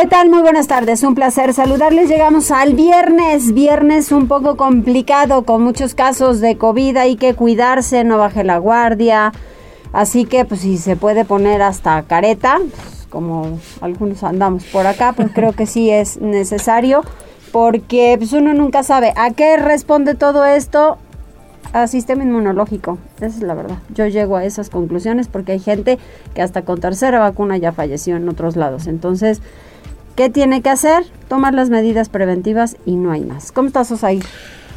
¿Qué tal? Muy buenas tardes, un placer saludarles. Llegamos al viernes, viernes un poco complicado con muchos casos de COVID, hay que cuidarse, no baje la guardia. Así que pues si se puede poner hasta careta, pues, como algunos andamos por acá, pues creo que sí es necesario porque pues uno nunca sabe a qué responde todo esto a sistema inmunológico. Esa es la verdad. Yo llego a esas conclusiones porque hay gente que hasta con tercera vacuna ya falleció en otros lados. Entonces, ¿Qué tiene que hacer? Tomar las medidas preventivas y no hay más. ¿Cómo estás, Osaí?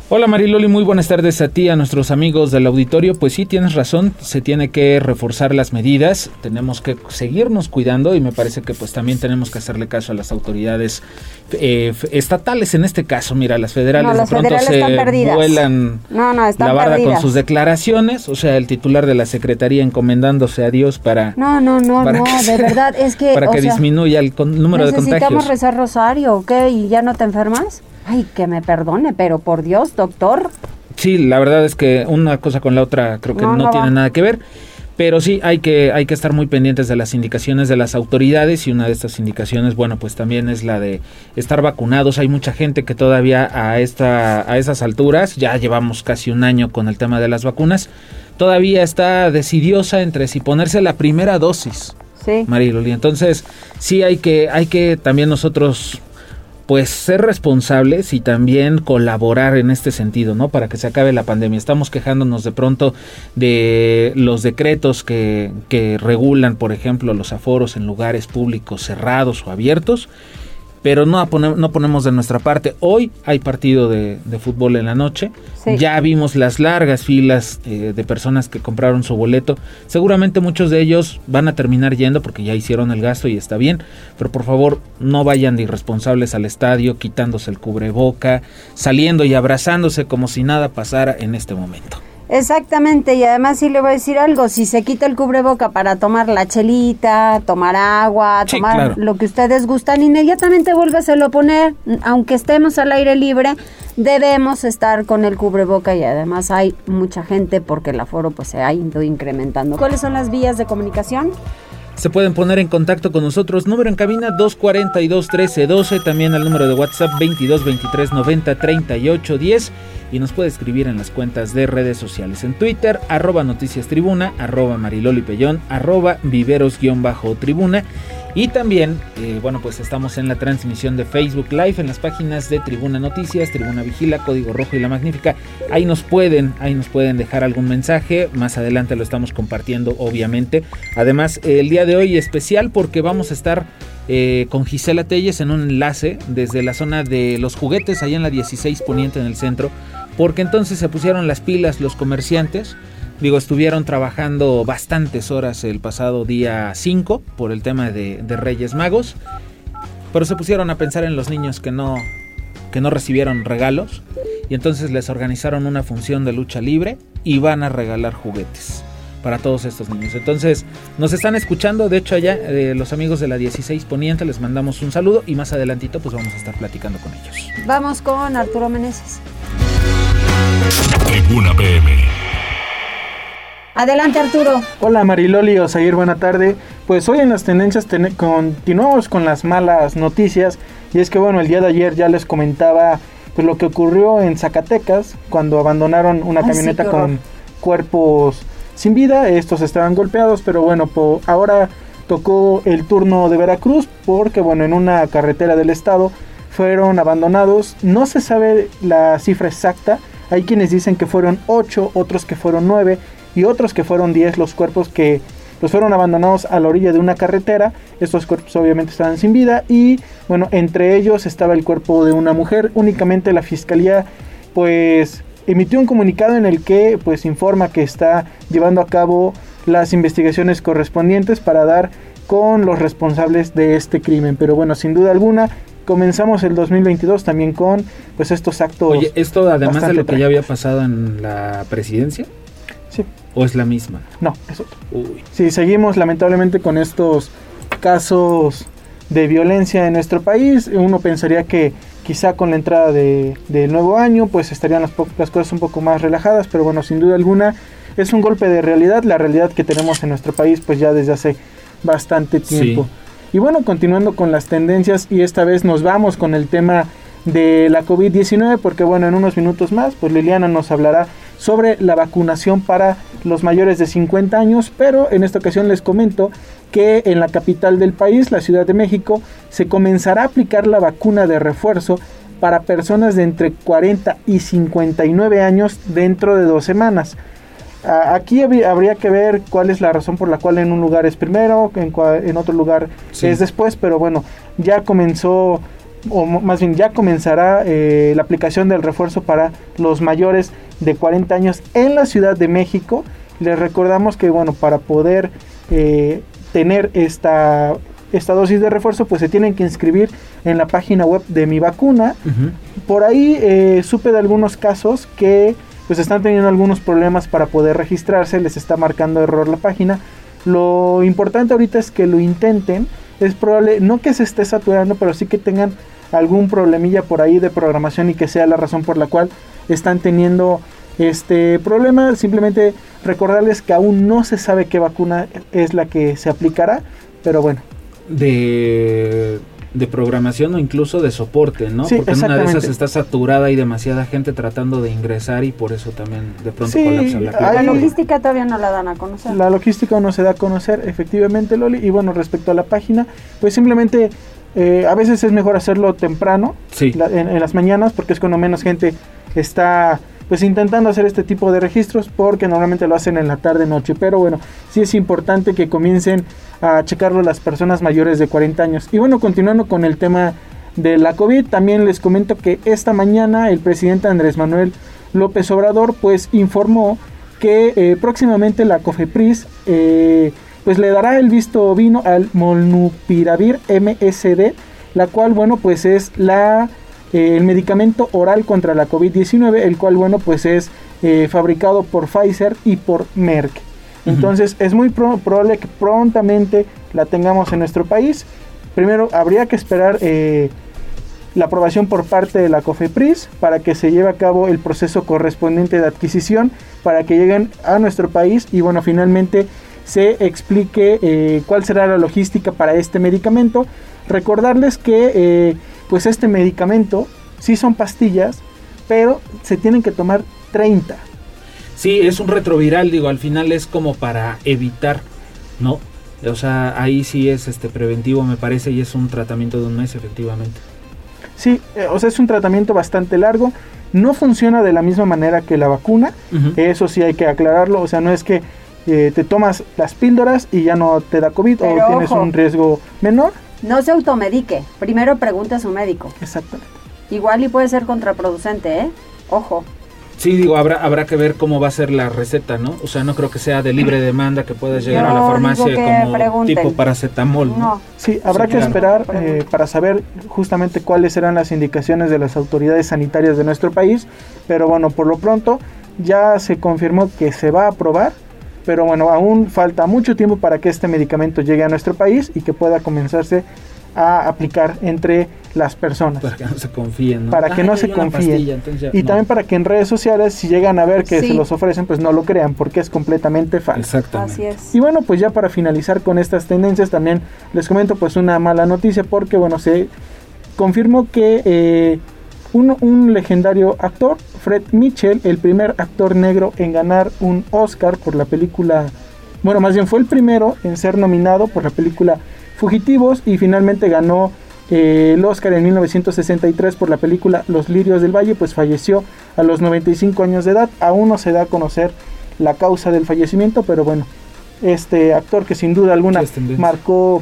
Hola Mariloli, muy buenas tardes a ti, a nuestros amigos del auditorio. Pues sí, tienes razón, se tiene que reforzar las medidas, tenemos que seguirnos cuidando y me parece que pues también tenemos que hacerle caso a las autoridades eh, estatales en este caso. Mira, las federales de pronto se vuelan la barra con sus declaraciones, o sea, el titular de la secretaría encomendándose a Dios para No, no, no, no, de verdad es que para que disminuya el número de contagios. Necesitamos rezar rosario, ¿o qué? ¿Y ya no te enfermas? Ay, que me perdone, pero por Dios, doctor. Sí, la verdad es que una cosa con la otra creo que no, tiene nada que ver. Pero sí hay que, hay que estar muy pendientes de las indicaciones de las autoridades y una de estas indicaciones, bueno, pues también es la de estar vacunados. Hay mucha gente que todavía a, esta, a esas alturas, ya llevamos casi un año con el tema de las vacunas, todavía está decidiosa entre si ponerse la primera dosis. Sí. Mariloli. Entonces, sí hay que, hay que también nosotros pues ser responsables y también colaborar en este sentido, ¿no? Para que se acabe la pandemia. Estamos quejándonos de pronto de los decretos que, que regulan, por ejemplo, los aforos en lugares públicos cerrados o abiertos pero no, no ponemos de nuestra parte. Hoy hay partido de, fútbol en la noche. Ya vimos las largas filas eh, de personas que compraron su boleto. Seguramente muchos de ellos van a terminar yendo porque ya hicieron el gasto y está bien. Pero por favor, no vayan de irresponsables al estadio, quitándose el cubreboca, saliendo y abrazándose como si nada pasara en este momento. Exactamente, y además sí le voy a decir algo, si se quita el cubreboca para tomar la chelita, tomar agua, tomar lo que ustedes gustan, inmediatamente vuélvaselo a poner, aunque estemos al aire libre, debemos estar con el cubreboca y además hay mucha gente porque el aforo pues se ha ido incrementando. ¿Cuáles son las vías de comunicación? Se pueden poner en contacto con nosotros. Número en cabina 242 1312. También al número de WhatsApp 22 23 90 38 10. Y nos puede escribir en las cuentas de redes sociales. En Twitter, arroba noticias tribuna, arroba mariloli pellón, arroba viveros-tribuna. Y también, eh, bueno, pues estamos en la transmisión de Facebook Live en las páginas de Tribuna Noticias, Tribuna Vigila, Código Rojo y La Magnífica. Ahí nos pueden, ahí nos pueden dejar algún mensaje. Más adelante lo estamos compartiendo, obviamente. Además, el día de hoy especial porque vamos a estar eh, con Gisela Telles en un enlace desde la zona de los juguetes, allá en la 16 Poniente en el centro. Porque entonces se pusieron las pilas los comerciantes Digo, estuvieron trabajando bastantes horas el pasado día 5 por el tema de, Reyes Magos, pero se pusieron a pensar en los niños que no, que no recibieron regalos y entonces les organizaron una función de lucha libre y van a regalar juguetes para todos estos niños. Entonces, nos están escuchando, de hecho allá eh, los amigos de la 16 Poniente les mandamos un saludo y más adelantito pues vamos a estar platicando con ellos. Vamos con Arturo Meneses. Tribuna PM. Adelante Arturo. Hola Mariloli Osair, buena tarde. Pues hoy en las tendencias continuamos con las malas noticias. Y es que bueno, el día de ayer ya les comentaba pues, lo que ocurrió en Zacatecas cuando abandonaron una camioneta con cuerpos sin vida, estos estaban golpeados, pero bueno, ahora tocó el turno de Veracruz porque bueno, en una carretera del estado fueron abandonados, no se sabe la cifra exacta, hay quienes dicen que fueron 8, otros que fueron 9 y otros que fueron 10 los cuerpos que los fueron abandonados a la orilla de una carretera. Estos cuerpos obviamente estaban sin vida y bueno, entre ellos estaba el cuerpo de una mujer. Únicamente la fiscalía pues emitió un comunicado en el que pues informa que está llevando a cabo las investigaciones correspondientes para dar con los responsables de este crimen. Pero bueno, sin duda alguna comenzamos el 2022 también con pues estos actos. Oye, esto además de lo que ya había pasado en la presidencia, Sí, ¿o es la misma? no, eso. Uy, Sí, seguimos lamentablemente con estos casos de violencia en nuestro país. Uno pensaría que quizá con la entrada de- del nuevo año pues estarían las, las cosas un poco más relajadas, pero bueno, sin duda alguna es un golpe de realidad, la realidad que tenemos en nuestro país pues ya desde hace bastante tiempo. Y bueno, continuando con las tendencias y esta vez nos vamos con el tema de la COVID-19 porque bueno, en unos minutos más pues Liliana nos hablará sobre la vacunación para los mayores de 50 años, pero en esta ocasión les comento que en la capital del país, la Ciudad de México, se comenzará a aplicar la vacuna de refuerzo para personas de entre 40 y 59 años dentro de dos semanas. Aquí habría que ver cuál es la razón por la cual en un lugar es primero, en, en otro lugar Sí. es después, pero bueno, ya comenzó, o más bien ya comenzará eh, la aplicación del refuerzo para los mayores de 40 años en la Ciudad de México. Les recordamos que, bueno, para poder eh, tener esta, esta dosis de refuerzo, pues se tienen que inscribir en la página web de mi vacuna. Por ahí eh, supe de algunos casos que pues están teniendo algunos problemas para poder registrarse, les está marcando error la página. Lo importante ahorita es que lo intenten. Es probable, no que se esté saturando, pero sí que tengan algún problemilla por ahí de programación y que sea la razón por la cual están teniendo este problema. Simplemente recordarles que aún no se sabe qué vacuna es la que se aplicará, pero bueno, de, de programación o incluso de soporte, ¿no? Sí, Porque en una de esas está saturada y demasiada gente tratando de ingresar y por eso también de pronto Sí, colapsa la hay- La logística todavía no la dan a conocer. La logística no se da a conocer efectivamente, Loli. Y bueno, respecto a la página, pues simplemente eh, a veces es mejor hacerlo temprano, Sí. la- en, en las mañanas, porque es cuando menos gente está pues intentando hacer este tipo de registros, porque normalmente lo hacen en la tarde noche. Pero bueno, sí es importante que comiencen a checarlo las personas mayores de 40 años. Y bueno, continuando con el tema de la COVID, también les comento que esta mañana el presidente Andrés Manuel López Obrador pues informó que eh, próximamente la COFEPRIS eh, pues le dará el visto vino al Molnupiravir MSD, la cual bueno pues es la eh, el medicamento oral contra la COVID-19, el cual bueno pues es eh, fabricado por Pfizer y por Merck. Entonces es muy pro- probable que prontamente la tengamos en nuestro país. Primero habría que esperar eh, la aprobación por parte de la COFEPRIS para que se lleve a cabo el proceso correspondiente de adquisición para que lleguen a nuestro país y bueno finalmente se explique eh, cuál será la logística para este medicamento. Recordarles que pues este medicamento sí son pastillas, pero se tienen que tomar 30. Sí, es un retroviral, digo, al final es como para evitar, ¿no? O sea, ahí sí es este preventivo, me parece, y es un tratamiento de un mes, efectivamente. Sí, eh, o sea, es un tratamiento bastante largo. No funciona de la misma manera que la vacuna. Eso sí hay que aclararlo. O sea, no es que eh, te tomas las píldoras y ya no te da COVID Pero o tienes ojo. un riesgo menor. No se automedique. Primero pregunte a su médico. Exactamente. Igual y puede ser contraproducente, ¿eh? Ojo. Sí, digo, habrá, habrá que ver cómo va a ser la receta, ¿no? O sea, no creo que sea de libre demanda que puedas llegar a la farmacia como pregunten. tipo paracetamol, ¿no? No. Sí, habrá Sí, que claro. esperar eh, para saber justamente cuáles serán las indicaciones de las autoridades sanitarias de nuestro país. Pero bueno, por lo pronto ya se confirmó que se va a aprobar. Pero bueno, aún falta mucho tiempo para que este medicamento llegue a nuestro país y que pueda comenzarse a aplicar entre las personas. Para que no se confíen, ¿no? Para que Ay, no se confíen. pastilla, entonces ya- Y no. también para que en redes sociales, si llegan a ver que Sí. se los ofrecen, pues no lo crean, porque es completamente falso. Exactamente. Así es. Y bueno, pues ya para finalizar con estas tendencias, también les comento pues una mala noticia, porque bueno, se confirmó que eh, un, un legendario actor, Fred Mitchell, el primer actor negro en ganar un Oscar por la película, bueno, más bien fue el primero en ser nominado por la película Fugitivos y finalmente ganó eh, el Oscar en 1963 por la película Los Lirios del Valle, pues falleció a los 95 años de edad. Aún no se da a conocer la causa del fallecimiento, pero bueno, este actor que sin duda alguna marcó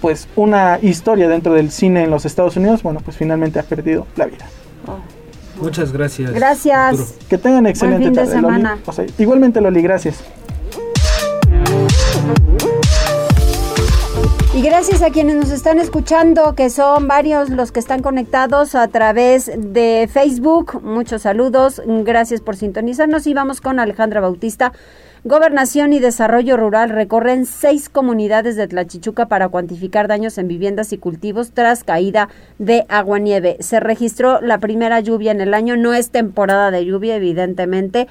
pues una historia dentro del cine en los Estados Unidos, bueno, pues finalmente ha perdido la vida. Oh. Muchas gracias. Gracias. Arturo. Que tengan excelente fin de tarde, Loli. semana. O sea, igualmente Loli, gracias. Y gracias a quienes nos están escuchando, que son varios los que están conectados a través de Facebook. Muchos saludos, gracias por sintonizarnos y vamos con Alejandra Bautista. Gobernación y Desarrollo Rural recorren seis comunidades de Tlachichuca para cuantificar daños en viviendas y cultivos tras caída de agua-nieve. Se registró la primera lluvia en el año, no es temporada de lluvia, evidentemente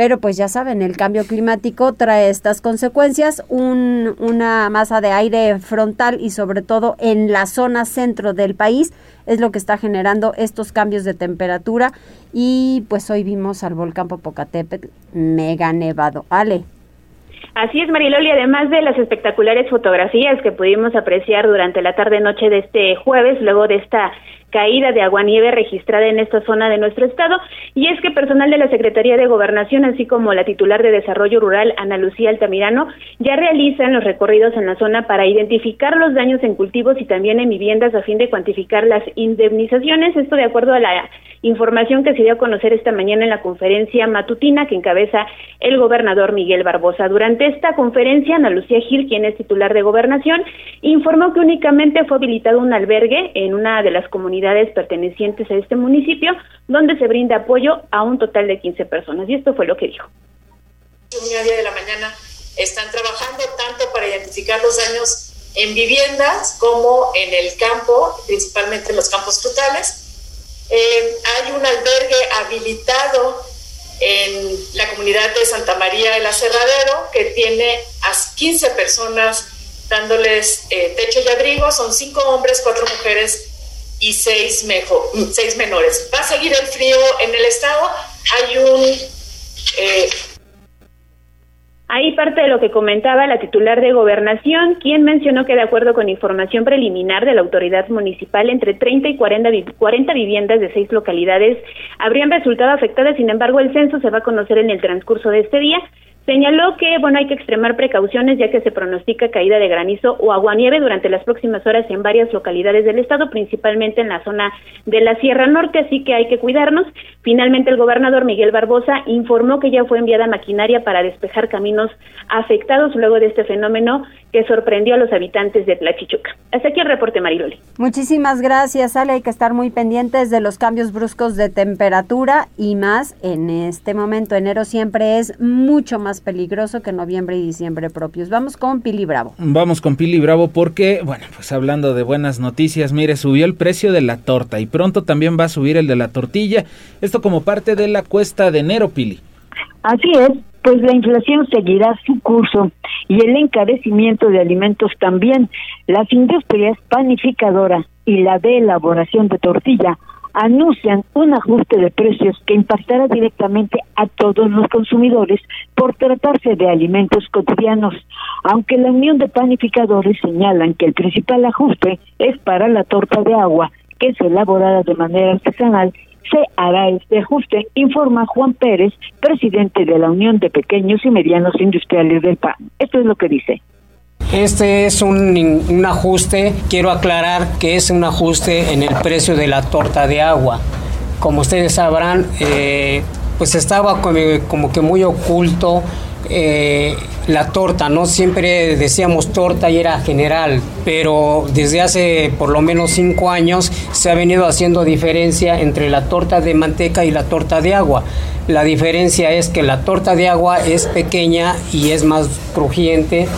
pero pues ya saben, el cambio climático trae estas consecuencias, un, una masa de aire frontal y sobre todo en la zona centro del país es lo que está generando estos cambios de temperatura y pues hoy vimos al volcán Popocatépetl mega nevado. Ale. Así es, Mariloli, además de las espectaculares fotografías que pudimos apreciar durante la tarde-noche de este jueves, luego de esta caída de agua-nieve registrada en esta zona de nuestro estado. Y es que personal de la Secretaría de Gobernación, así como la titular de Desarrollo Rural, Ana Lucía Altamirano, ya realizan los recorridos en la zona para identificar los daños en cultivos y también en viviendas a fin de cuantificar las indemnizaciones. Esto de acuerdo a la información que se dio a conocer esta mañana en la conferencia matutina que encabeza el gobernador Miguel Barbosa. Durante esta conferencia, Ana Lucía Gil, quien es titular de Gobernación, informó que únicamente fue habilitado un albergue en una de las comunidades pertenecientes a este municipio, donde se brinda apoyo a un total de 15 personas. Y esto fue lo que dijo. día de la mañana están trabajando tanto para identificar los daños en viviendas como en el campo, principalmente en los campos frutales. Eh, hay un albergue habilitado en la comunidad de Santa María del Aserradero que tiene a 15 personas dándoles eh, techo y abrigo. Son cinco hombres, cuatro mujeres y seis, mejor, seis menores. Va a seguir el frío en el estado. Hay un... Eh, Ahí parte de lo que comentaba la titular de Gobernación, quien mencionó que de acuerdo con información preliminar de la autoridad municipal, entre 30 y 40, 40 viviendas de seis localidades habrían resultado afectadas. Sin embargo, el censo se va a conocer en el transcurso de este día. Señaló que bueno hay que extremar precauciones ya que se pronostica caída de granizo o aguanieve durante las próximas horas en varias localidades del estado, principalmente en la zona de la Sierra Norte, así que hay que cuidarnos. Finalmente el gobernador Miguel Barbosa informó que ya fue enviada maquinaria para despejar caminos afectados luego de este fenómeno que sorprendió a los habitantes de Tlachichuca. Hasta aquí el reporte Mariloli. Muchísimas gracias, Ale. Hay que estar muy pendientes de los cambios bruscos de temperatura y más en este momento. Enero siempre es mucho más peligroso que noviembre y diciembre propios. Vamos con Pili Bravo. Vamos con Pili Bravo porque, bueno, pues hablando de buenas noticias, mire, subió el precio de la torta y pronto también va a subir el de la tortilla. Esto como parte de la cuesta de enero, Pili. Así es, pues la inflación seguirá su curso y el encarecimiento de alimentos también. Las industrias panificadoras y la de elaboración de tortilla anuncian un ajuste de precios que impactará directamente a todos los consumidores por tratarse de alimentos cotidianos, aunque la Unión de Panificadores señalan que el principal ajuste es para la torta de agua, que es elaborada de manera artesanal se hará este ajuste, informa Juan Pérez, presidente de la Unión de Pequeños y Medianos Industriales del PAN. Esto es lo que dice. Este es un, ajuste, quiero aclarar que es un ajuste en el precio de la torta de agua. Como ustedes sabrán, eh, pues estaba como, que muy oculto eh, la torta, ¿no? Siempre decíamos torta y era general, pero desde hace por lo menos cinco años se ha venido haciendo diferencia entre la torta de manteca y la torta de agua. La diferencia es que la torta de agua es pequeña y es más crujiente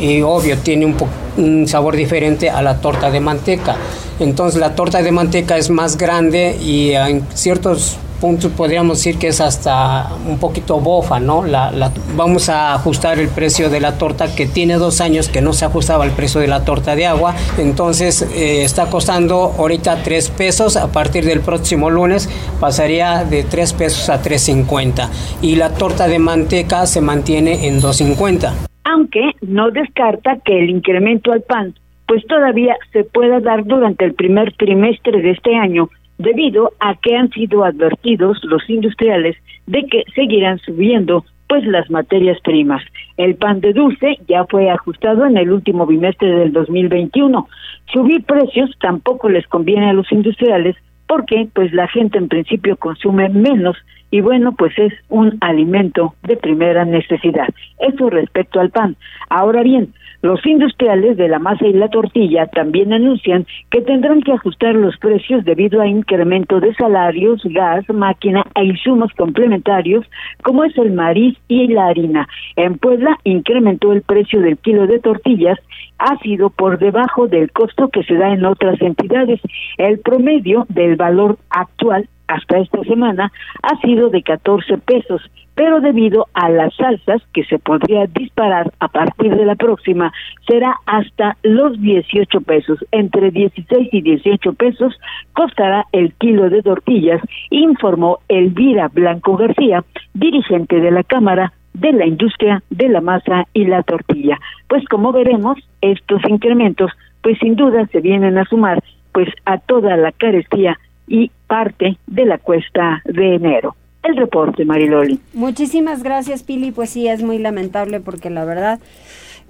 y obvio tiene un, un, sabor diferente a la torta de manteca. Entonces la torta de manteca es más grande y en ciertos puntos podríamos decir que es hasta un poquito bofa, ¿no? La, vamos a ajustar el precio de la torta que tiene dos años que no se ajustaba el precio de la torta de agua, entonces eh, está costando ahorita tres pesos, a partir del próximo lunes pasaría de tres pesos a 3.50 y la torta de manteca se mantiene en 2.50 aunque no descarta que el incremento al pan pues todavía se pueda dar durante el primer trimestre de este año debido a que han sido advertidos los industriales de que seguirán subiendo pues las materias primas. El pan de dulce ya fue ajustado en el último bimestre del 2021. Subir precios tampoco les conviene a los industriales porque pues la gente en principio consume menos y bueno, pues es un alimento de primera necesidad. Eso respecto al pan. Ahora bien, los industriales de la masa y la tortilla también anuncian que tendrán que ajustar los precios debido a incremento de salarios, gas, máquina e insumos complementarios como es el maíz y la harina. En Puebla incrementó el precio del kilo de tortillas ha sido por debajo del costo que se da en otras entidades. El promedio del valor actual hasta esta semana ha sido de 14 pesos, pero debido a las salsas que se podría disparar a partir de la próxima, será hasta los 18 pesos. Entre 16 y 18 pesos costará el kilo de tortillas, informó Elvira Blanco García, dirigente de la Cámara de la industria de la masa y la tortilla. Pues como veremos, estos incrementos pues sin duda se vienen a sumar pues a toda la carestía y parte de la cuesta de enero. El reporte, Mariloli. Muchísimas gracias, Pili. Pues sí, es muy lamentable porque la verdad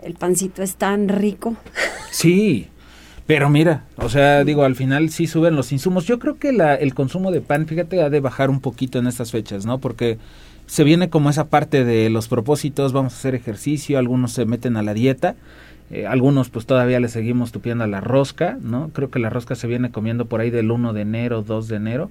el pancito es tan rico. Sí, pero mira, o sea, digo, al final sí suben los insumos. Yo creo que la, el consumo de pan, fíjate, ha de bajar un poquito en estas fechas, ¿no? Porque se viene como esa parte de los propósitos, vamos a hacer ejercicio, algunos se meten a la dieta eh, algunos pues todavía le seguimos tupiendo a la rosca, ¿no? Creo que la rosca se viene comiendo por ahí del 1 de enero, 2 de enero.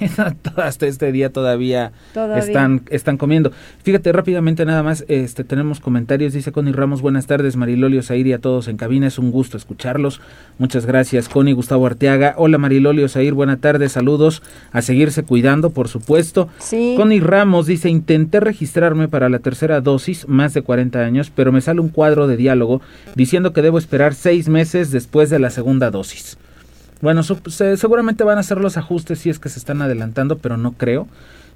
hasta este día todavía, están están comiendo. Fíjate rápidamente nada más, este tenemos comentarios, dice Connie Ramos, buenas tardes, Marilolio Zair y a todos en cabina, es un gusto escucharlos. Muchas gracias, Connie Gustavo Arteaga. Hola Marilolio Zair, buenas tardes, saludos, a seguirse cuidando, por supuesto. Sí. Connie Ramos dice, intenté registrarme para la tercera dosis, más de 40 años, pero me sale un cuadro de diálogo diciendo que debo esperar seis meses después de la segunda dosis. Bueno, seguramente van a hacer los ajustes si es que se están adelantando, pero no creo.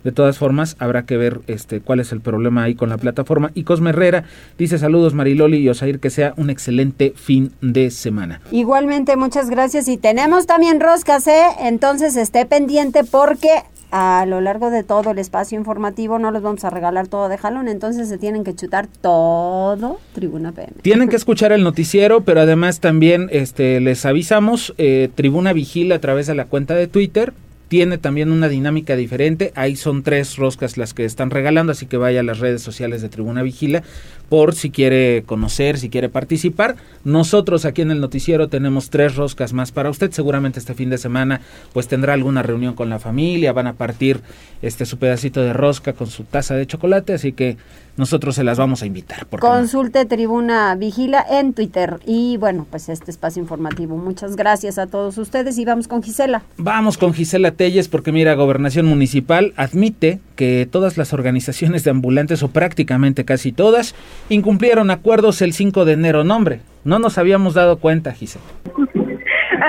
De todas formas, habrá que ver este cuál es el problema ahí con la plataforma. Y Cosme Herrera dice saludos Mariloli y Osair, que sea un excelente fin de semana. Igualmente, muchas gracias. Y tenemos también roscas, ¿eh? Entonces esté pendiente porque a lo largo de todo el espacio informativo no los vamos a regalar todo de jalón, entonces se tienen que chutar todo Tribuna PM. Tienen que escuchar el noticiero, pero además también este les avisamos, eh, Tribuna Vigila a través de la cuenta de Twitter, tiene también una dinámica diferente. Ahí son tres roscas las que están regalando, así que vaya a las redes sociales de Tribuna Vigila por si quiere conocer, si quiere participar. Nosotros aquí en el noticiero tenemos tres roscas más para usted. Seguramente este fin de semana pues tendrá alguna reunión con la familia, van a partir este su pedacito de rosca con su taza de chocolate, así que nosotros se las vamos a invitar. Consulte Tribuna Vigila en Twitter. Y bueno, pues este espacio informativo. Muchas gracias a todos ustedes y vamos con Gisela. Vamos con Gisela Telles porque mira, Gobernación Municipal admite que todas las organizaciones de ambulantes o prácticamente casi todas incumplieron acuerdos el 5 de enero. Nombre, no nos habíamos dado cuenta, Gisela.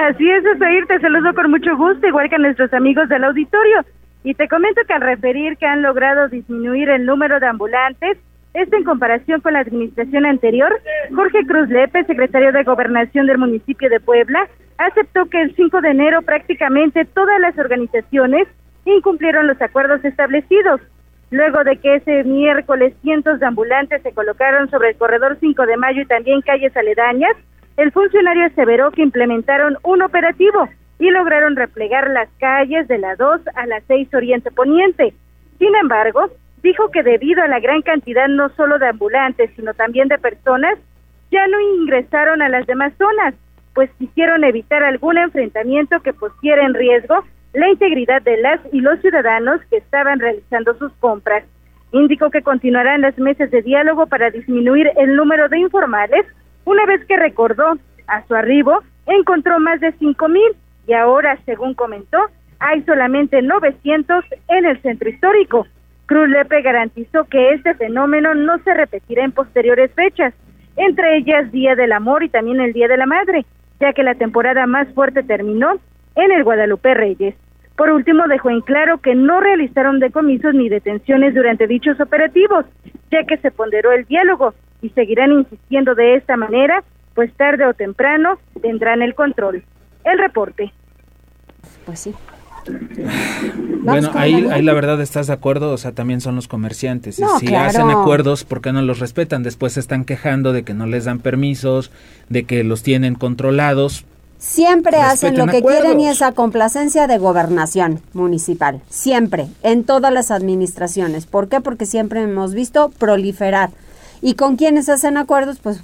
Así es, Osair, te saludo con mucho gusto, igual que a nuestros amigos del auditorio. Y te comento que al referir que han logrado disminuir el número de ambulantes, esto en comparación con la administración anterior, Jorge Cruz Lepe, secretario de Gobernación del municipio de Puebla, aceptó que el 5 de enero prácticamente todas las organizaciones incumplieron los acuerdos establecidos. Luego de que ese miércoles cientos de ambulantes se colocaron sobre el corredor 5 de mayo y también calles aledañas, el funcionario aseveró que implementaron un operativo y lograron replegar las calles de la 2 a la 6 Oriente Poniente. Sin embargo, dijo que debido a la gran cantidad no solo de ambulantes, sino también de personas, ya no ingresaron a las demás zonas, pues quisieron evitar algún enfrentamiento que pusiera en riesgo la integridad de las y los ciudadanos que estaban realizando sus compras. Indicó que continuarán las mesas de diálogo para disminuir el número de informales, una vez que recordó a su arribo encontró más de cinco mil y ahora, según comentó, hay solamente 900 en el centro histórico. Cruz Lepe garantizó que este fenómeno no se repetirá en posteriores fechas, entre ellas Día del Amor y también el Día de la Madre, ya que la temporada más fuerte terminó en el Guadalupe Reyes. Por último, dejó en claro que no realizaron decomisos ni detenciones durante dichos operativos, ya que se ponderó el diálogo y seguirán insistiendo de esta manera, pues tarde o temprano tendrán el control el reporte. Pues sí. Bueno, ahí, ahí la verdad estás de acuerdo, o sea, también son los comerciantes. si hacen acuerdos, ¿por qué no los respetan? Después se están quejando de que no les dan permisos, de que los tienen controlados. Siempre hacen lo que acuerdos. quieren y esa complacencia de gobernación municipal. Siempre, en todas las administraciones. ¿Por qué? Porque siempre hemos visto proliferar. ¿Y con quienes hacen acuerdos? Pues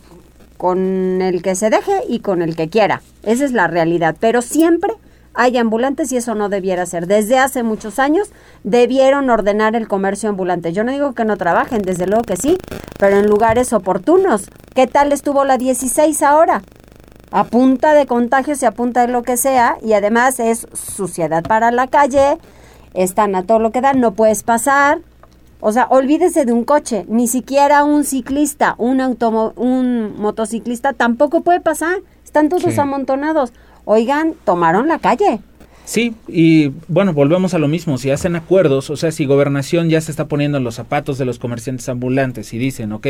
con el que se deje y con el que quiera. Esa es la realidad. Pero siempre hay ambulantes y eso no debiera ser. Desde hace muchos años debieron ordenar el comercio ambulante. Yo no digo que no trabajen, desde luego que sí, pero en lugares oportunos. ¿Qué tal estuvo la 16 ahora? a punta de contagios y a punta de lo que sea, y además es suciedad para la calle, están a todo lo que dan, no puedes pasar. O sea, olvídese de un coche, ni siquiera un ciclista, un, automo un motociclista tampoco puede pasar, están todos Sí. amontonados. Oigan, tomaron la calle. Sí, y bueno, volvemos a lo mismo, si hacen acuerdos, o sea, si gobernación ya se está poniendo en los zapatos de los comerciantes ambulantes y dicen, ok,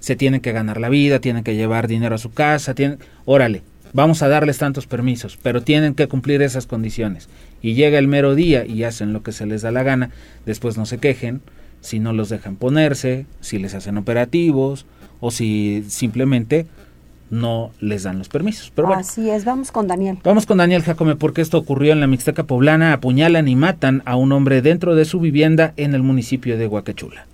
se tienen que ganar la vida, tienen que llevar dinero a su casa, tienen, órale, vamos a darles tantos permisos, pero tienen que cumplir esas condiciones. Y llega el mero día y hacen lo que se les da la gana, después no se quejen, si no los dejan ponerse, si les hacen operativos o si simplemente no les dan los permisos. Pero bueno. Así es, vamos con Daniel. Vamos con Daniel Jacome porque esto ocurrió en la Mixteca Poblana. Apuñalan y matan a un hombre dentro de su vivienda en el municipio de Huaquechula.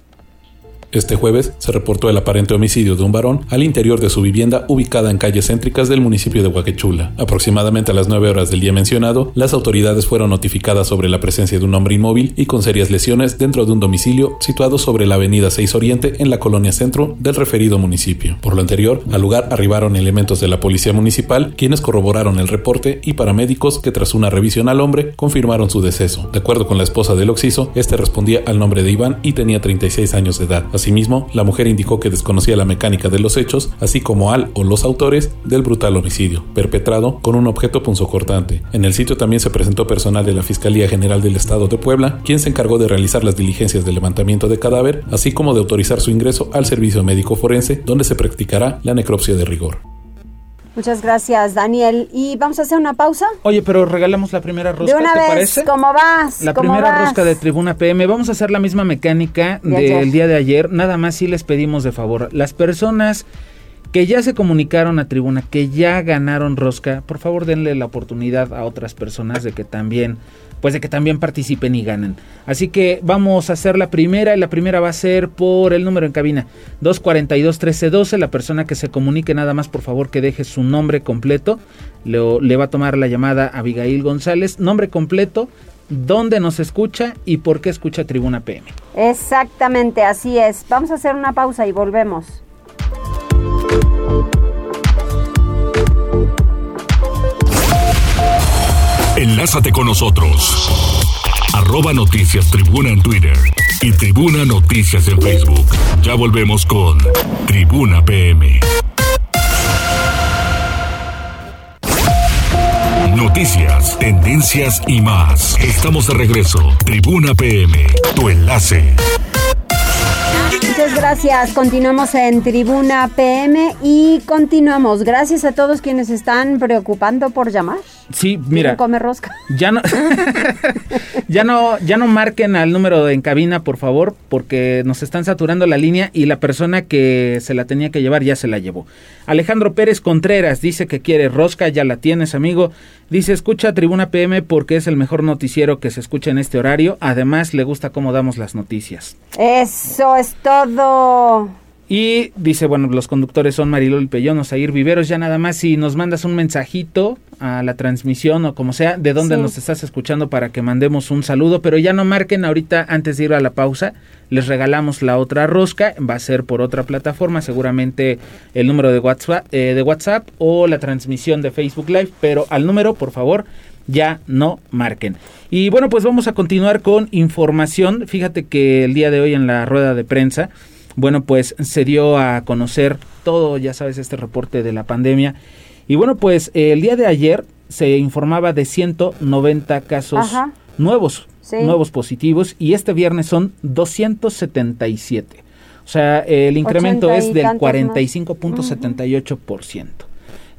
Este jueves se reportó el aparente homicidio de un varón al interior de su vivienda ubicada en calles céntricas del municipio de Huaquechula. Aproximadamente a las 9 horas del día mencionado, las autoridades fueron notificadas sobre la presencia de un hombre inmóvil y con serias lesiones dentro de un domicilio situado sobre la avenida 6 Oriente en la colonia centro del referido municipio. Por lo anterior, al lugar arribaron elementos de la policía municipal quienes corroboraron el reporte y paramédicos que tras una revisión al hombre confirmaron su deceso. De acuerdo con la esposa del occiso, este respondía al nombre de Iván y tenía 36 años de edad. Asimismo, la mujer indicó que desconocía la mecánica de los hechos, así como al o los autores del brutal homicidio, perpetrado con un objeto punzocortante. En el sitio también se presentó personal de la Fiscalía General del Estado de Puebla, quien se encargó de realizar las diligencias de levantamiento de cadáver, así como de autorizar su ingreso al servicio médico forense, donde se practicará la necropsia de rigor. Muchas gracias, Daniel. Y vamos a hacer una pausa. Oye, pero regalamos la primera rosca, de una ¿te vez, parece? ¿cómo vas? La ¿Cómo primera vas? rosca de Tribuna PM. Vamos a hacer la misma mecánica De del ayer. día de ayer. Nada más si les pedimos de favor. Las personas que ya se comunicaron a Tribuna, que ya ganaron rosca, por favor denle la oportunidad a otras personas de que también, pues de que también participen y ganen. Así que vamos a hacer la primera y la primera va a ser por el número en cabina 242 1312. La persona que se comunique nada más por favor que deje su nombre completo. Lo- le va a tomar la llamada a Abigail González. Nombre completo, dónde nos escucha y por qué escucha Tribuna PM. Exactamente, así es. Vamos a hacer una pausa y volvemos. Enlázate con nosotros. Arroba Noticias Tribuna en Twitter y Tribuna Noticias en Facebook. Ya volvemos con Tribuna PM. Noticias, tendencias y más. Estamos de regreso. Tribuna PM, tu enlace. Muchas gracias. Continuamos en Tribuna PM y continuamos. Gracias a todos quienes están preocupando por llamar. Sí, ¿Quieren mira, comer rosca? ya no, ya no, ya no marquen al número en cabina, por favor, porque nos están saturando la línea y la persona que se la tenía que llevar ya se la llevó. Alejandro Pérez Contreras dice que quiere rosca, ya la tienes, amigo. Dice, escucha Tribuna PM porque es el mejor noticiero que se escucha en este horario. Además, le gusta cómo damos las noticias. Eso es todo. Y dice, bueno, los conductores son Marilol Pellón, Osair Viveros, ya nada más si nos mandas un mensajito a la transmisión o como sea, de dónde Sí. nos estás escuchando para que mandemos un saludo, pero ya no marquen ahorita antes de ir a la pausa, les regalamos la otra rosca, va a ser por otra plataforma, seguramente el número de WhatsApp, eh, de WhatsApp o la transmisión de Facebook Live, pero al número, por favor, ya no marquen. Y bueno, pues vamos a continuar con información. Fíjate que el día de hoy en la rueda de prensa, bueno, pues se dio a conocer todo, ya sabes, este reporte de la pandemia. Y bueno, pues eh, el día de ayer se informaba de 190 casos Ajá. nuevos, Sí. nuevos positivos, y este viernes son 277. O sea, el incremento 80 y es del tantos más. 45.78%.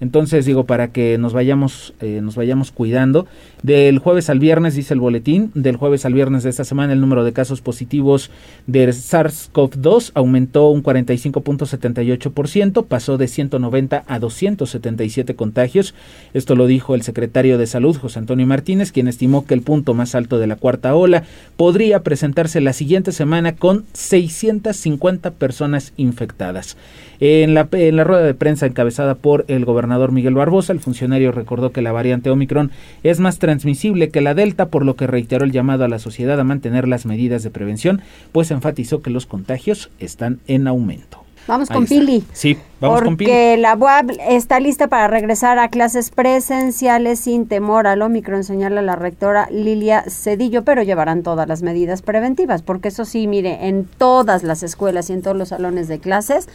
Entonces digo, para que nos vayamos, eh, nos vayamos cuidando. Del jueves al viernes, dice el boletín, del jueves al viernes de esta semana el número de casos positivos de SARS-CoV-2 aumentó un 45.78%, pasó de 190 a 277 contagios. Esto lo dijo el secretario de Salud, José Antonio Martínez, quien estimó que el punto más alto de la cuarta ola podría presentarse la siguiente semana con 650 personas infectadas. En la, en la rueda de prensa encabezada por el gobernador Miguel Barbosa, el funcionario recordó que la variante Omicron es más transmisible que la Delta, por lo que reiteró el llamado a la sociedad a mantener las medidas de prevención, pues enfatizó que los contagios están en aumento. Vamos con Pili. Sí, vamos con Pili. Porque la UAB está lista para regresar a clases presenciales sin temor al Omicron, señala la rectora Lilia Cedillo, pero llevarán todas las medidas preventivas, porque eso sí, mire, en todas las escuelas y en todos los salones de clases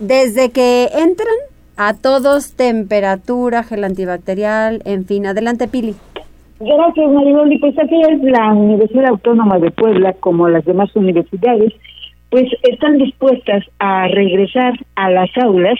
desde que entran a todos temperatura, gel antibacterial, en fin. Adelante, Pili. Gracias, Mariboli. Pues aquí es la Universidad Autónoma de Puebla, como las demás universidades, pues están dispuestas a regresar a las aulas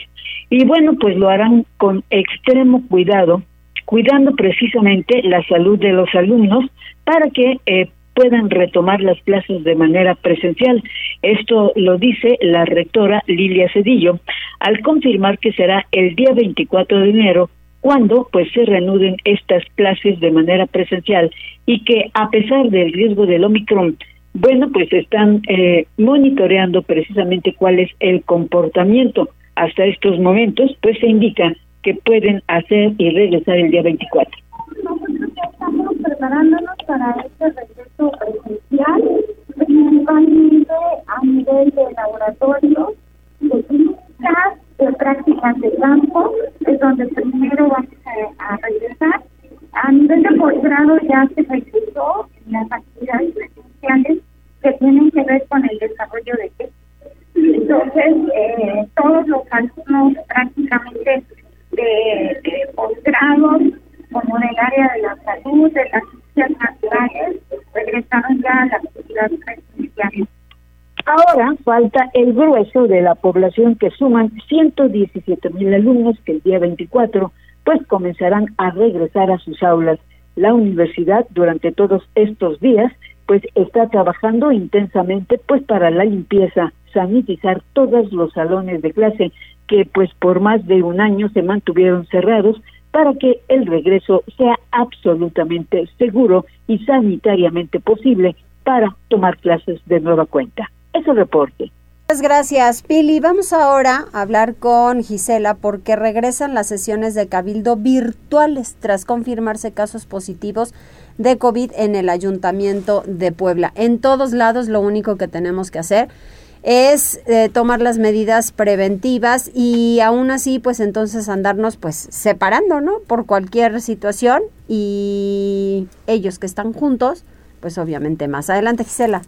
y bueno, pues lo harán con extremo cuidado, cuidando precisamente la salud de los alumnos para que eh, puedan retomar las clases de manera presencial. Esto lo dice la rectora Lilia Cedillo al confirmar que será el día 24 de enero cuando pues se reanuden estas clases de manera presencial y que a pesar del riesgo del Omicron, bueno, pues están eh, monitoreando precisamente cuál es el comportamiento hasta estos momentos, pues se indica que pueden hacer y regresar el día 24 estamos preparándonos para este regreso presencial, principalmente a nivel de laboratorio, de clínicas, de prácticas de campo, es donde primero vamos a, regresar. A nivel de posgrado ya se regresó las actividades presenciales que tienen que ver con el desarrollo de textos. Entonces, eh, todos los alumnos prácticamente de, de de la salud, de las ciencias naturales, regresaron ya a la actividad presencial. Ahora falta el grueso de la población que suman 117 mil alumnos que el día 24 pues comenzarán a regresar a sus aulas. La universidad durante todos estos días pues está trabajando intensamente pues para la limpieza, sanitizar todos los salones de clase que pues por más de un año se mantuvieron cerrados para que el regreso sea absolutamente seguro y sanitariamente posible para tomar clases de nueva cuenta. Es el reporte. Muchas gracias, Pili. Vamos ahora a hablar con Gisela porque regresan las sesiones de cabildo virtuales tras confirmarse casos positivos de COVID en el Ayuntamiento de Puebla. En todos lados lo único que tenemos que hacer eh, tomar las medidas preventivas y aún así pues entonces andarnos pues separando, ¿no? Por cualquier situación y ellos que están juntos pues obviamente más. Adelante Gisela.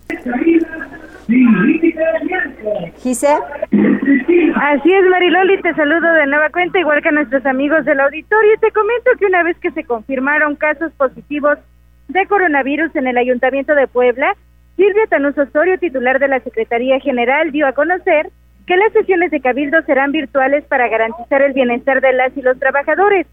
Gisela. Así es, Mariloli, te saludo de nueva cuenta, igual que a nuestros amigos del auditorio. Te comento que una vez que se confirmaron casos positivos de coronavirus en el Ayuntamiento de Puebla, Silvia Tanús Osorio, titular de la Secretaría General, dio a conocer que las sesiones de cabildo serán virtuales para garantizar el bienestar de las y los trabajadores.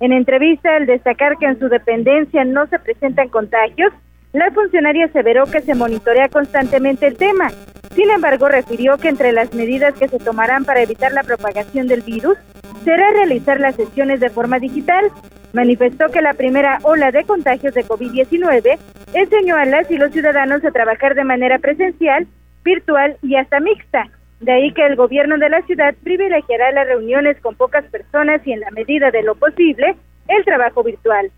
En entrevista, al destacar que en su dependencia no se presentan contagios, la funcionaria aseveró que se monitorea constantemente el tema. Sin embargo, refirió que entre las medidas que se tomarán para evitar la propagación del virus será realizar las sesiones de forma digital. Manifestó que la primera ola de contagios de COVID-19 enseñó a las y los ciudadanos a trabajar de manera presencial, virtual y hasta mixta. De ahí que el gobierno de la ciudad privilegiará las reuniones con pocas personas y en la medida de lo posible el trabajo virtual.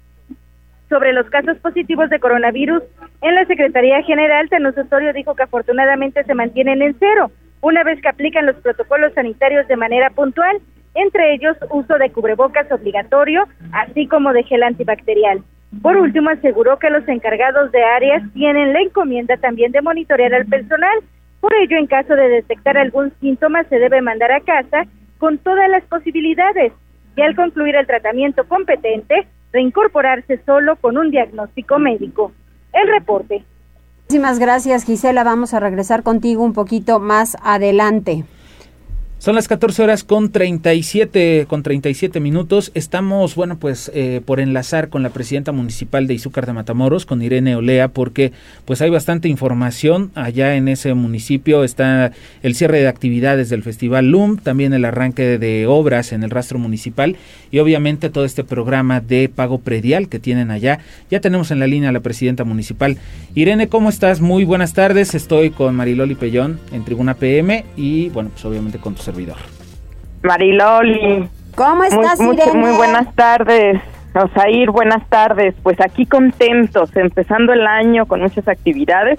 Sobre los casos positivos de coronavirus, en la Secretaría General, Tenus Osorio dijo que afortunadamente se mantienen en cero, una vez que aplican los protocolos sanitarios de manera puntual entre ellos uso de cubrebocas obligatorio, así como de gel antibacterial. Por último, aseguró que los encargados de áreas tienen la encomienda también de monitorear al personal. Por ello, en caso de detectar algún síntoma, se debe mandar a casa con todas las posibilidades y al concluir el tratamiento competente, reincorporarse solo con un diagnóstico médico. El reporte. Muchísimas gracias, Gisela. Vamos a regresar contigo un poquito más adelante. Son las 14 horas con 37, con 37 minutos. Estamos, bueno, pues eh, por enlazar con la presidenta municipal de Izúcar de Matamoros, con Irene Olea, porque pues hay bastante información. Allá en ese municipio está el cierre de actividades del Festival LUM, también el arranque de obras en el rastro municipal y obviamente todo este programa de pago predial que tienen allá. Ya tenemos en la línea a la presidenta municipal. Irene, ¿cómo estás? Muy buenas tardes. Estoy con Mariloli Pellón en Tribuna PM y, bueno, pues obviamente con tus servidor. Mariloli. ¿Cómo estás, muy, Irene? Muy buenas tardes. Osair, buenas tardes. Pues aquí contentos, empezando el año con muchas actividades.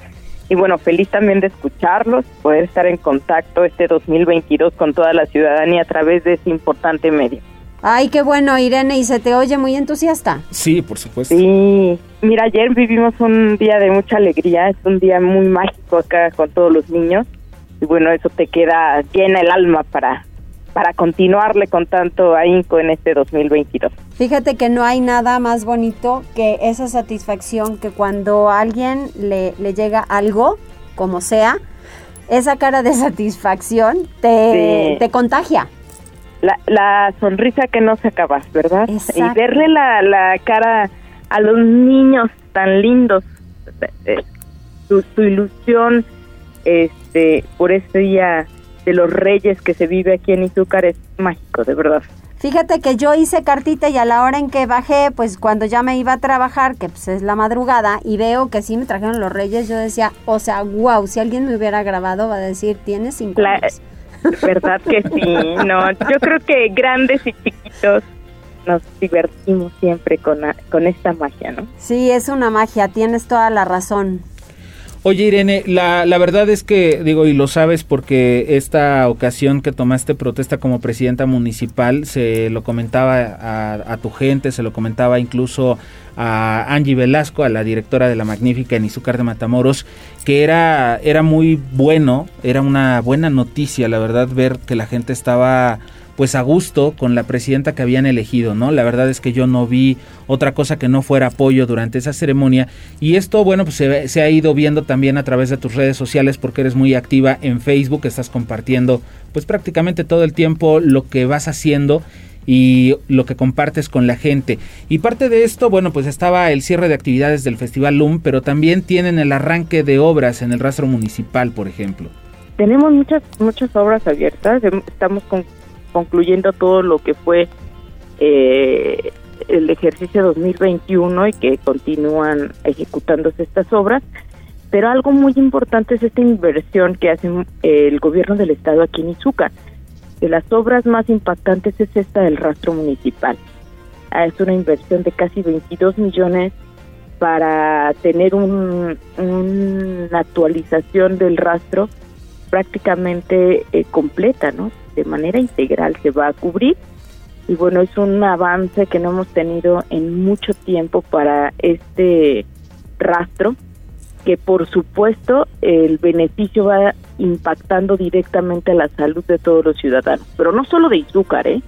Y bueno, feliz también de escucharlos, poder estar en contacto este 2022 con toda la ciudadanía a través de este importante medio. Ay, qué bueno, Irene, y se te oye muy entusiasta. Sí, por supuesto. Sí, mira, ayer vivimos un día de mucha alegría, es un día muy mágico acá con todos los niños y bueno, eso te queda llena el alma para para continuarle con tanto ahínco en este 2022. Fíjate que no hay nada más bonito que esa satisfacción que cuando a alguien le, le llega algo, como sea, esa cara de satisfacción te, Sí. te contagia. La, la sonrisa que no se acaba, ¿verdad? Exacto. Y verle la, la cara a los niños tan lindos, eh, su, su ilusión este por este día de los reyes que se vive aquí en Izúcar es mágico, de verdad. Fíjate que yo hice cartita y a la hora en que bajé, pues cuando ya me iba a trabajar, que pues es la madrugada, y veo que sí me trajeron los reyes, yo decía, o sea, wow, si alguien me hubiera grabado va a decir, tienes cinco La- años. ¿Verdad que sí? No, yo creo que grandes y chiquitos nos divertimos siempre con, con esta magia, ¿no? Sí, es una magia, tienes toda la razón. Oye Irene, la, la verdad es que, digo, y lo sabes porque esta ocasión que tomaste protesta como presidenta municipal, se lo comentaba a, a tu gente, se lo comentaba incluso a Angie Velasco, a la directora de la Magnífica en Izúcar de Matamoros, que era, era muy bueno, era una buena noticia, la verdad, ver que la gente estaba pues a gusto con la presidenta que habían elegido, ¿no? La verdad es que yo no vi otra cosa que no fuera apoyo durante esa ceremonia y esto, bueno, pues se, se ha ido viendo también a través de tus redes sociales porque eres muy activa en Facebook, estás compartiendo pues prácticamente todo el tiempo lo que vas haciendo y lo que compartes con la gente. Y parte de esto, bueno, pues estaba el cierre de actividades del Festival LUM, pero también tienen el arranque de obras en el rastro municipal, por ejemplo. Tenemos muchas muchas obras abiertas, em- estamos con- concluyendo todo lo que fue eh, el ejercicio 2021 y que continúan ejecutándose estas obras, pero algo muy importante es esta inversión que hace eh, el gobierno del estado aquí en Izúcar. De las obras más impactantes es esta del rastro municipal. Ah, Es una inversión de casi 22 millones para tener un, una actualización del rastro prácticamente eh, completa, ¿no? De manera integral se va a cubrir. Y bueno, es un avance que no hemos tenido en mucho tiempo para este rastro, que por supuesto el beneficio va impactando directamente a la salud de todos los ciudadanos, pero no solo de Izúcar, ¿eh?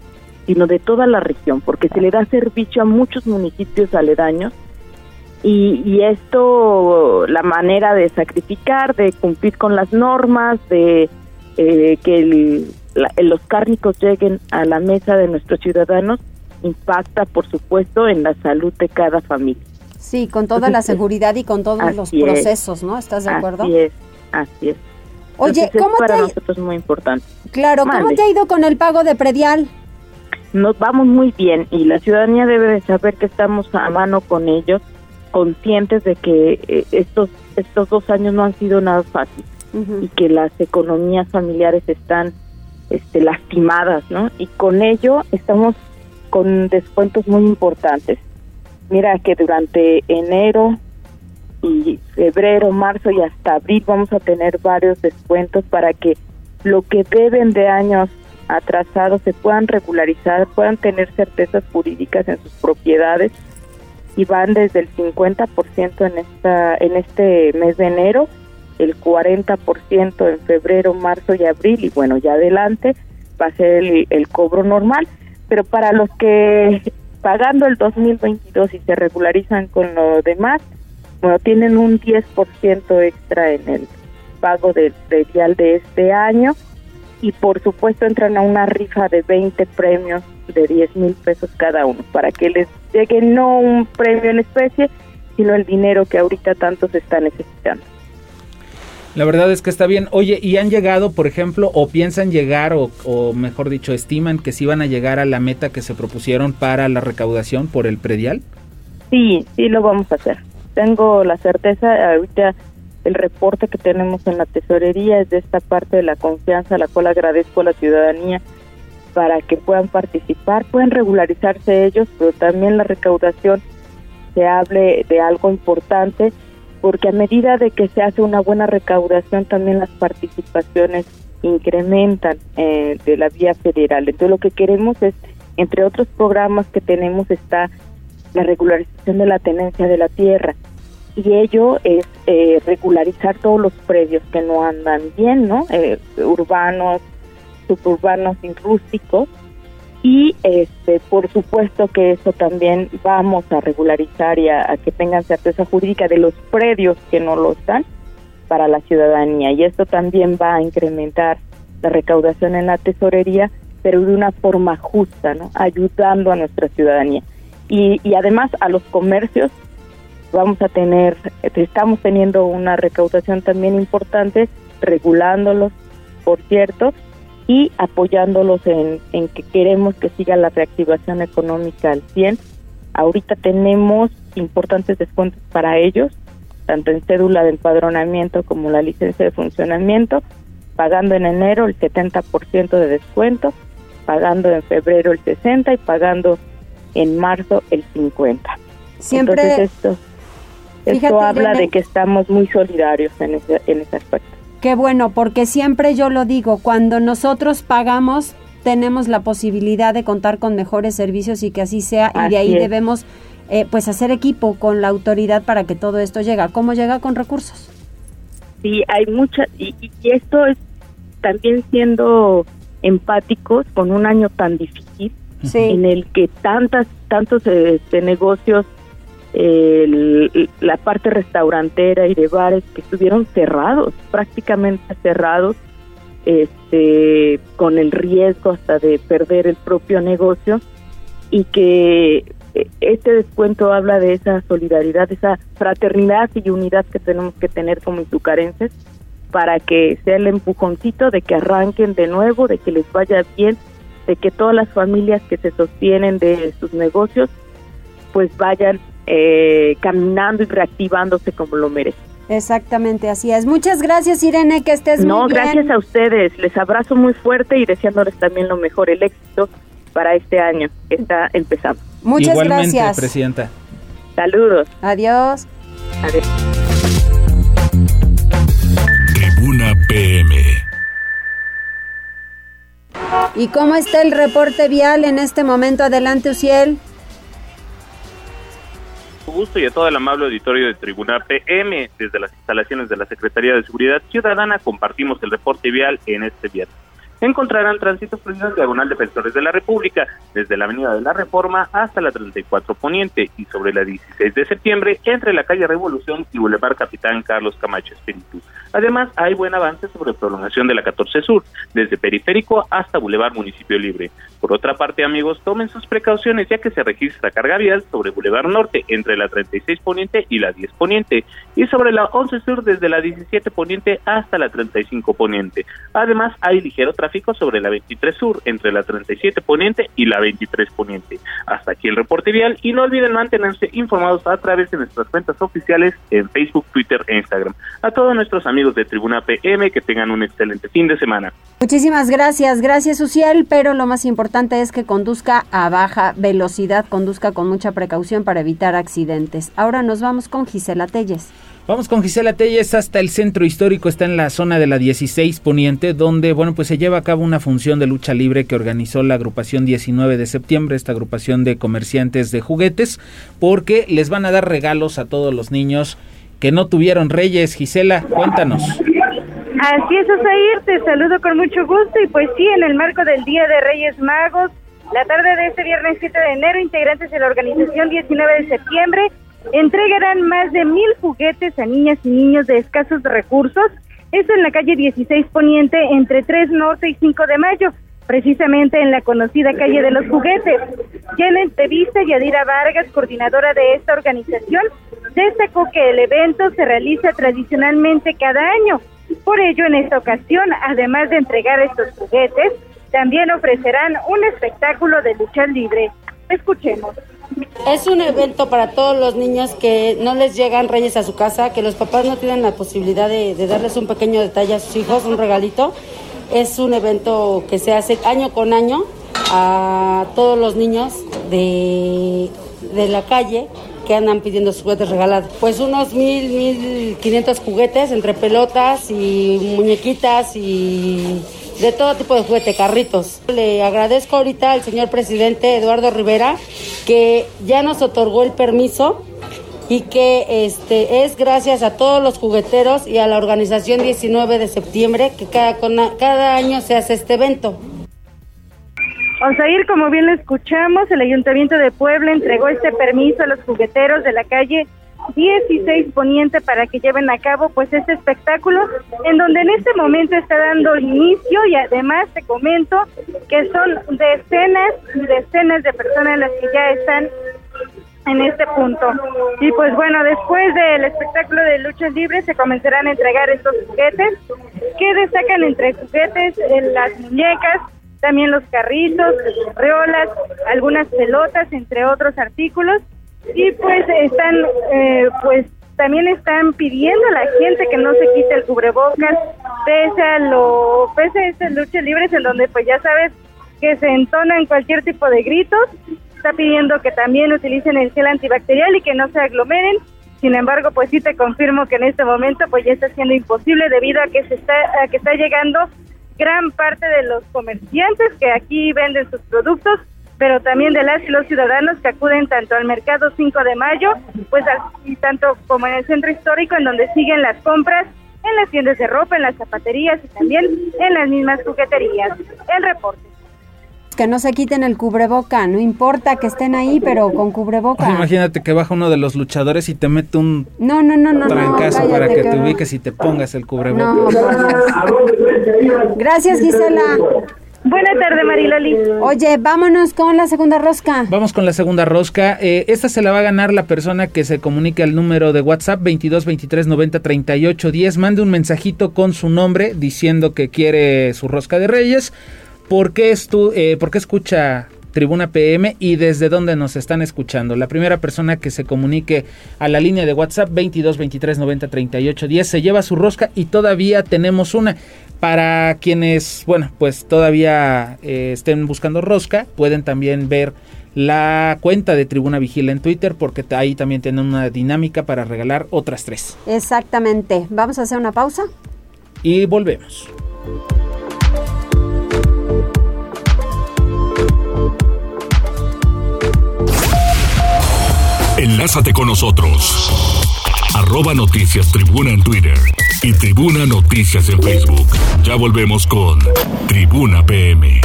sino de toda la región, porque se le da servicio a muchos municipios aledaños. Y, esto, la manera de sacrificar, de cumplir con las normas, de eh, que el- la- los cárnicos lleguen a la mesa de nuestros ciudadanos, impacta, por supuesto, en la salud de cada familia. Sí, con toda la seguridad y con todos los es. procesos, ¿no? ¿Estás de acuerdo? Así es, así es. Oye, Entonces, es ¿cómo para te- nosotros muy importante. Claro, ¿cómo Mande. te ha ido con el pago de predial? Nos vamos muy bien y la ciudadanía debe de saber que estamos a mano con ellos, conscientes de que eh, estos estos dos años no han sido nada fácil y que las economías familiares están este, lastimadas, ¿no? Y con ello estamos con descuentos muy importantes. Mira que durante enero y febrero, marzo y hasta abril vamos a tener varios descuentos para que lo que deben de años atrasados se puedan regularizar, puedan tener certezas jurídicas en sus propiedades y van desde el 50% en esta en este mes de enero, el 40% en febrero, marzo y abril y bueno, ya adelante va a ser el, cobro normal, pero para los que pagando el 2022 y se regularizan con lo demás, bueno, tienen un 10% extra en el pago del predial de este año y por supuesto entran a una rifa de 20 premios de 10 mil pesos cada uno para que les llegue no un premio en especie, sino el dinero que ahorita tanto se está necesitando. La verdad es que está bien. Oye, ¿y han llegado, por ejemplo, o piensan llegar, o, o mejor dicho, estiman que sí van a llegar a la meta que se propusieron para la recaudación por el predial? Sí, sí lo vamos a hacer. Tengo la certeza, ahorita el reporte que tenemos en la tesorería es de esta parte de la confianza, la cual agradezco a la ciudadanía para que puedan participar, pueden regularizarse ellos, pero también la recaudación se hable de algo importante, porque a medida de que se hace una buena recaudación, también las participaciones incrementan eh, de la vía federal. Entonces lo que queremos es, entre otros programas que tenemos, está la regularización de la tenencia de la tierra y ello es eh, regularizar todos los predios que no andan bien, ¿no? Eh, urbanos, suburbanos y rústicos y este por supuesto que eso también vamos a regularizar y a, que tengan certeza jurídica de los predios que no lo están para la ciudadanía y esto también va a incrementar la recaudación en la tesorería pero de una forma justa, ¿no? ayudando a nuestra ciudadanía y, y además a los comercios vamos a tener, estamos teniendo una recaudación también importante, regulándolos, por cierto, y apoyándolos en, en que queremos que siga la reactivación económica al 100. Ahorita tenemos importantes descuentos para ellos, tanto en cédula de empadronamiento como la licencia de funcionamiento, pagando en enero el 70% de descuento, pagando en febrero el 60% y pagando en marzo el 50%. Siempre, Entonces esto, esto habla de que estamos muy solidarios en ese, en ese aspecto. Qué bueno, porque siempre yo lo digo, cuando nosotros pagamos tenemos la posibilidad de contar con mejores servicios y que así sea y de ahí debemos eh, pues hacer equipo con la autoridad para que todo esto llegue. ¿Cómo llega con recursos? Sí, hay muchas y, y, esto es también siendo empáticos con un año tan difícil en el que tantas tantos este, negocios el, la parte restaurantera y de bares que estuvieron cerrados, prácticamente cerrados, este, con el riesgo hasta de perder el propio negocio y que este descuento habla de esa solidaridad, esa fraternidad y unidad que tenemos que tener como itucarenses para que sea el empujoncito de que arranquen de nuevo, de que les vaya bien, de que todas las familias que se sostienen de sus negocios pues vayan eh, caminando y reactivándose como lo merece. Exactamente, así es. Muchas gracias, Irene, que estés no, muy bien. No, gracias a ustedes. Les abrazo muy fuerte y deseándoles también lo mejor, el éxito para este año que está empezando. Muchas Igualmente, gracias. Presidenta. Saludos. Adiós. Adiós. Tribuna PM. ¿Y cómo está el reporte vial en este momento? Adelante, Uciel gusto y a todo el amable auditorio de Tribuna PM. Desde las instalaciones de la Secretaría de Seguridad Ciudadana compartimos el reporte vial en este viernes. Encontrarán tránsito fluido diagonal Defensores de la República, desde la Avenida de la Reforma hasta la 34 Poniente y sobre la 16 de septiembre entre la calle Revolución y Boulevard Capitán Carlos Camacho Espíritu. Además, hay buen avance sobre prolongación de la 14 Sur, desde Periférico hasta Boulevard Municipio Libre. Por otra parte, amigos, tomen sus precauciones ya que se registra carga vial sobre Boulevard Norte entre la 36 Poniente y la 10 Poniente y sobre la 11 Sur desde la 17 Poniente hasta la 35 Poniente. Además, hay ligero tráfico sobre la 23 Sur entre la 37 Poniente y la 23 Poniente. Hasta aquí el reporte vial y no olviden mantenerse informados a través de nuestras cuentas oficiales en Facebook, Twitter e Instagram. A todos nuestros amigos de Tribuna PM que tengan un excelente fin de semana. Muchísimas gracias, gracias Uciel, pero lo más importante es que conduzca a baja velocidad, conduzca con mucha precaución para evitar accidentes. Ahora nos vamos con Gisela Telles. Vamos con Gisela Telles hasta el centro histórico, está en la zona de la 16 Poniente, donde, bueno, pues se lleva a cabo una función de lucha libre que organizó la agrupación 19 de septiembre, esta agrupación de comerciantes de juguetes, porque les van a dar regalos a todos los niños que no tuvieron reyes. Gisela, cuéntanos. Así es, Osair, te saludo con mucho gusto y pues sí, en el marco del Día de Reyes Magos, la tarde de este viernes 7 de enero, integrantes de la organización 19 de septiembre entregarán más de mil juguetes a niñas y niños de escasos recursos Esto en la calle 16 Poniente entre 3 Norte y 5 de Mayo, precisamente en la conocida calle de los juguetes. Ya en entrevista, Yadira Vargas, coordinadora de esta organización, destacó que el evento se realiza tradicionalmente cada año. Por ello, en esta ocasión, además de entregar estos juguetes, también ofrecerán un espectáculo de lucha libre. Escuchemos. Es un evento para todos los niños que no les llegan reyes a su casa, que los papás no tienen la posibilidad de, darles un pequeño detalle a sus hijos, un regalito. Es un evento que se hace año con año a todos los niños de, de la calle que andan pidiendo sus juguetes regalados. Pues unos mil, mil quinientos juguetes entre pelotas y muñequitas y de todo tipo de juguete, carritos. Le agradezco ahorita al señor presidente Eduardo Rivera que ya nos otorgó el permiso y que este es gracias a todos los jugueteros y a la organización 19 de septiembre que cada, cada año se hace este evento. Ir como bien lo escuchamos, el Ayuntamiento de Puebla entregó este permiso a los jugueteros de la calle 16 Poniente para que lleven a cabo pues este espectáculo en donde en este momento está dando inicio y además te comento que son decenas y decenas de personas las que ya están en este punto. Y pues bueno, después del espectáculo de luchas libres se comenzarán a entregar estos juguetes que destacan entre juguetes las muñecas, también los carritos, riolas, algunas pelotas, entre otros artículos y pues están, eh, pues también están pidiendo a la gente que no se quite el cubrebocas, pese a lo, pese a estas luchas libres en donde pues ya sabes que se entonan cualquier tipo de gritos, está pidiendo que también utilicen el gel antibacterial y que no se aglomeren. Sin embargo, pues sí te confirmo que en este momento pues ya está siendo imposible debido a que se está a que está llegando gran parte de los comerciantes que aquí venden sus productos pero también de las y los ciudadanos que acuden tanto al mercado 5 de mayo, pues y tanto como en el centro histórico en donde siguen las compras en las tiendas de ropa, en las zapaterías y también en las mismas jugueterías. El reporte. Que no se quiten el cubreboca, no importa que estén ahí, pero con cubreboca. imagínate que baja uno de los luchadores y te mete un no, no, no, no, trancazo para que, te ubiques y te pongas el cubreboca. Gracias, Gisela. Buenas tardes, Mariloli. Oye, vámonos con la segunda rosca. Vamos con la segunda rosca. Eh, esta se la va a ganar la persona que se comunique al número de WhatsApp 22 23 90 38 10. Mande un mensajito con su nombre diciendo que quiere su rosca de Reyes. ¿Por qué, eh, ¿por qué escucha Tribuna PM y desde dónde nos están escuchando. La primera persona que se comunique a la línea de WhatsApp 22 23 90 38 10 se lleva su rosca y todavía tenemos una. Para quienes, bueno, pues todavía eh, estén buscando rosca, pueden también ver la cuenta de Tribuna Vigila en Twitter porque ahí también tienen una dinámica para regalar otras tres. Exactamente. Vamos a hacer una pausa. Y volvemos. Enlázate con nosotros. Arroba Noticias Tribuna en Twitter y Tribuna Noticias en Facebook. Ya volvemos con Tribuna PM.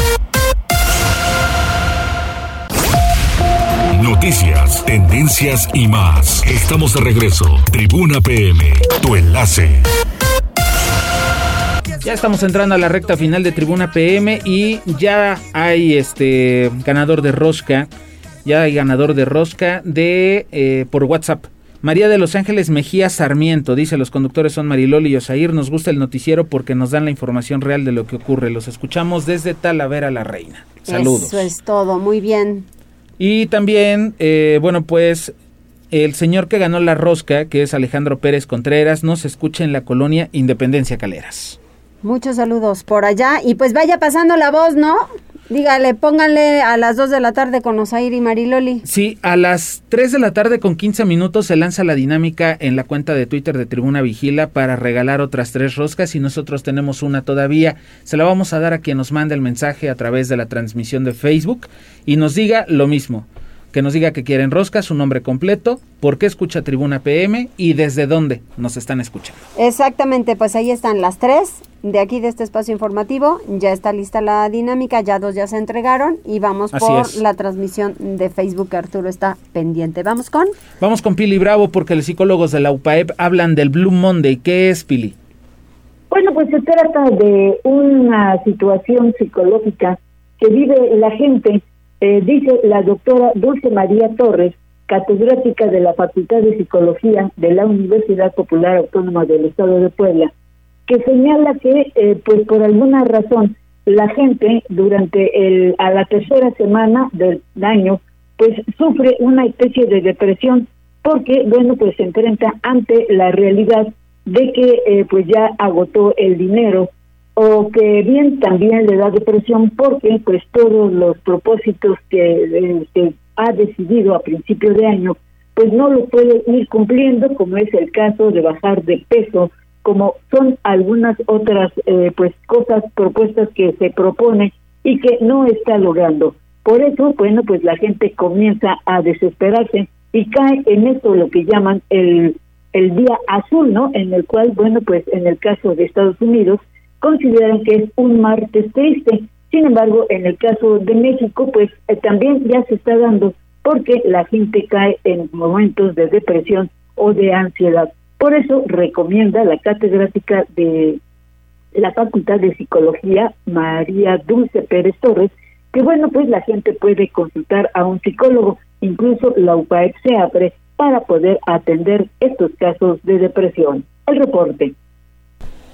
Noticias, tendencias y más. Estamos de regreso. Tribuna PM, tu enlace. Ya estamos entrando a la recta final de Tribuna PM y ya hay este ganador de rosca ya hay ganador de rosca de eh, por WhatsApp. María de Los Ángeles Mejía Sarmiento dice los conductores son Mariloli y Osair, nos gusta el noticiero porque nos dan la información real de lo que ocurre. Los escuchamos desde Talavera la Reina. Saludos. Eso es todo, muy bien. Y también, eh, bueno, pues el señor que ganó la rosca, que es Alejandro Pérez Contreras, nos escucha en la colonia Independencia Caleras. Muchos saludos por allá y pues vaya pasando la voz, ¿no? Dígale, pónganle a las 2 de la tarde con Osair y Mariloli. Sí, a las 3 de la tarde con 15 minutos se lanza la dinámica en la cuenta de Twitter de Tribuna Vigila para regalar otras tres roscas y nosotros tenemos una todavía. Se la vamos a dar a quien nos mande el mensaje a través de la transmisión de Facebook y nos diga lo mismo que nos diga que quieren rosca, su nombre completo, por qué escucha Tribuna PM y desde dónde nos están escuchando. Exactamente, pues ahí están las tres de aquí de este espacio informativo. Ya está lista la dinámica, ya dos ya se entregaron y vamos por la transmisión de Facebook. Arturo está pendiente. ¿Vamos con? Vamos con Pili Bravo porque los psicólogos de la UPAEP hablan del Blue Monday. ¿Qué es, Pili? Bueno, pues se trata de una situación psicológica que vive la gente, eh, dice la doctora Dulce María Torres, catedrática de la Facultad de Psicología de la Universidad Popular Autónoma del Estado de Puebla, que señala que, eh, pues por alguna razón, la gente durante el, a la tercera semana del año, pues sufre una especie de depresión porque, bueno, pues se enfrenta ante la realidad de que eh, pues ya agotó el dinero o que bien también le da depresión porque pues todos los propósitos que, que ha decidido a principio de año pues no lo puede ir cumpliendo como es el caso de bajar de peso como son algunas otras eh, pues cosas propuestas que se propone y que no está logrando por eso bueno pues la gente comienza a desesperarse y cae en esto lo que llaman el el día azul, ¿no? En el cual, bueno, pues en el caso de Estados Unidos, consideran que es un martes triste. Sin embargo, en el caso de México, pues eh, también ya se está dando porque la gente cae en momentos de depresión o de ansiedad. Por eso recomienda la catedrática de la Facultad de Psicología, María Dulce Pérez Torres, que bueno, pues la gente puede consultar a un psicólogo, incluso la UPAEP se abre para poder atender estos casos de depresión. El reporte.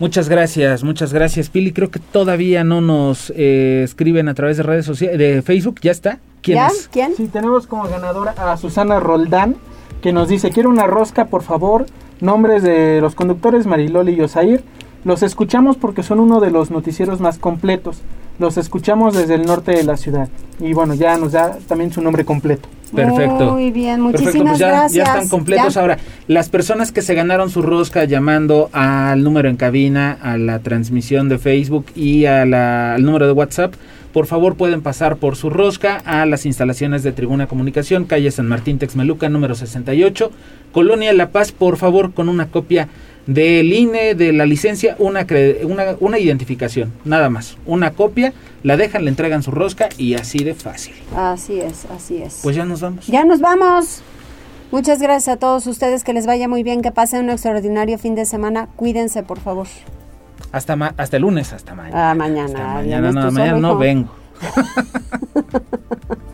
Muchas gracias, muchas gracias, Pili. Creo que todavía no nos eh, escriben a través de redes sociales, de Facebook. ¿Ya está? ¿Quién es? ¿Quién? Sí, tenemos como ganadora a Susana Roldán, que nos dice, quiero una rosca, por favor. Nombres de los conductores Mariloli y Osair. Los escuchamos porque son uno de los noticieros más completos. Los escuchamos desde el norte de la ciudad. Y bueno, ya nos da también su nombre completo. Perfecto. Muy bien, Perfecto, muchísimas pues ya, gracias. ya están completos. Ya. Ahora, las personas que se ganaron su rosca llamando al número en cabina, a la transmisión de Facebook y a la- al número de WhatsApp, por favor pueden pasar por su rosca a las instalaciones de Tribuna Comunicación, calle San Martín Texmeluca, número 68, Colonia La Paz, por favor, con una copia del INE, de la licencia, una, una, una identificación, nada más. Una copia, la dejan, le entregan su rosca y así de fácil. Así es, así es. Pues ya nos vamos. Ya nos vamos. Muchas gracias a todos ustedes, que les vaya muy bien, que pasen un extraordinario fin de semana. Cuídense, por favor. Hasta, ma- hasta el lunes, hasta mañana. Ah, mañana. Hasta mañana, no, mañana no vengo.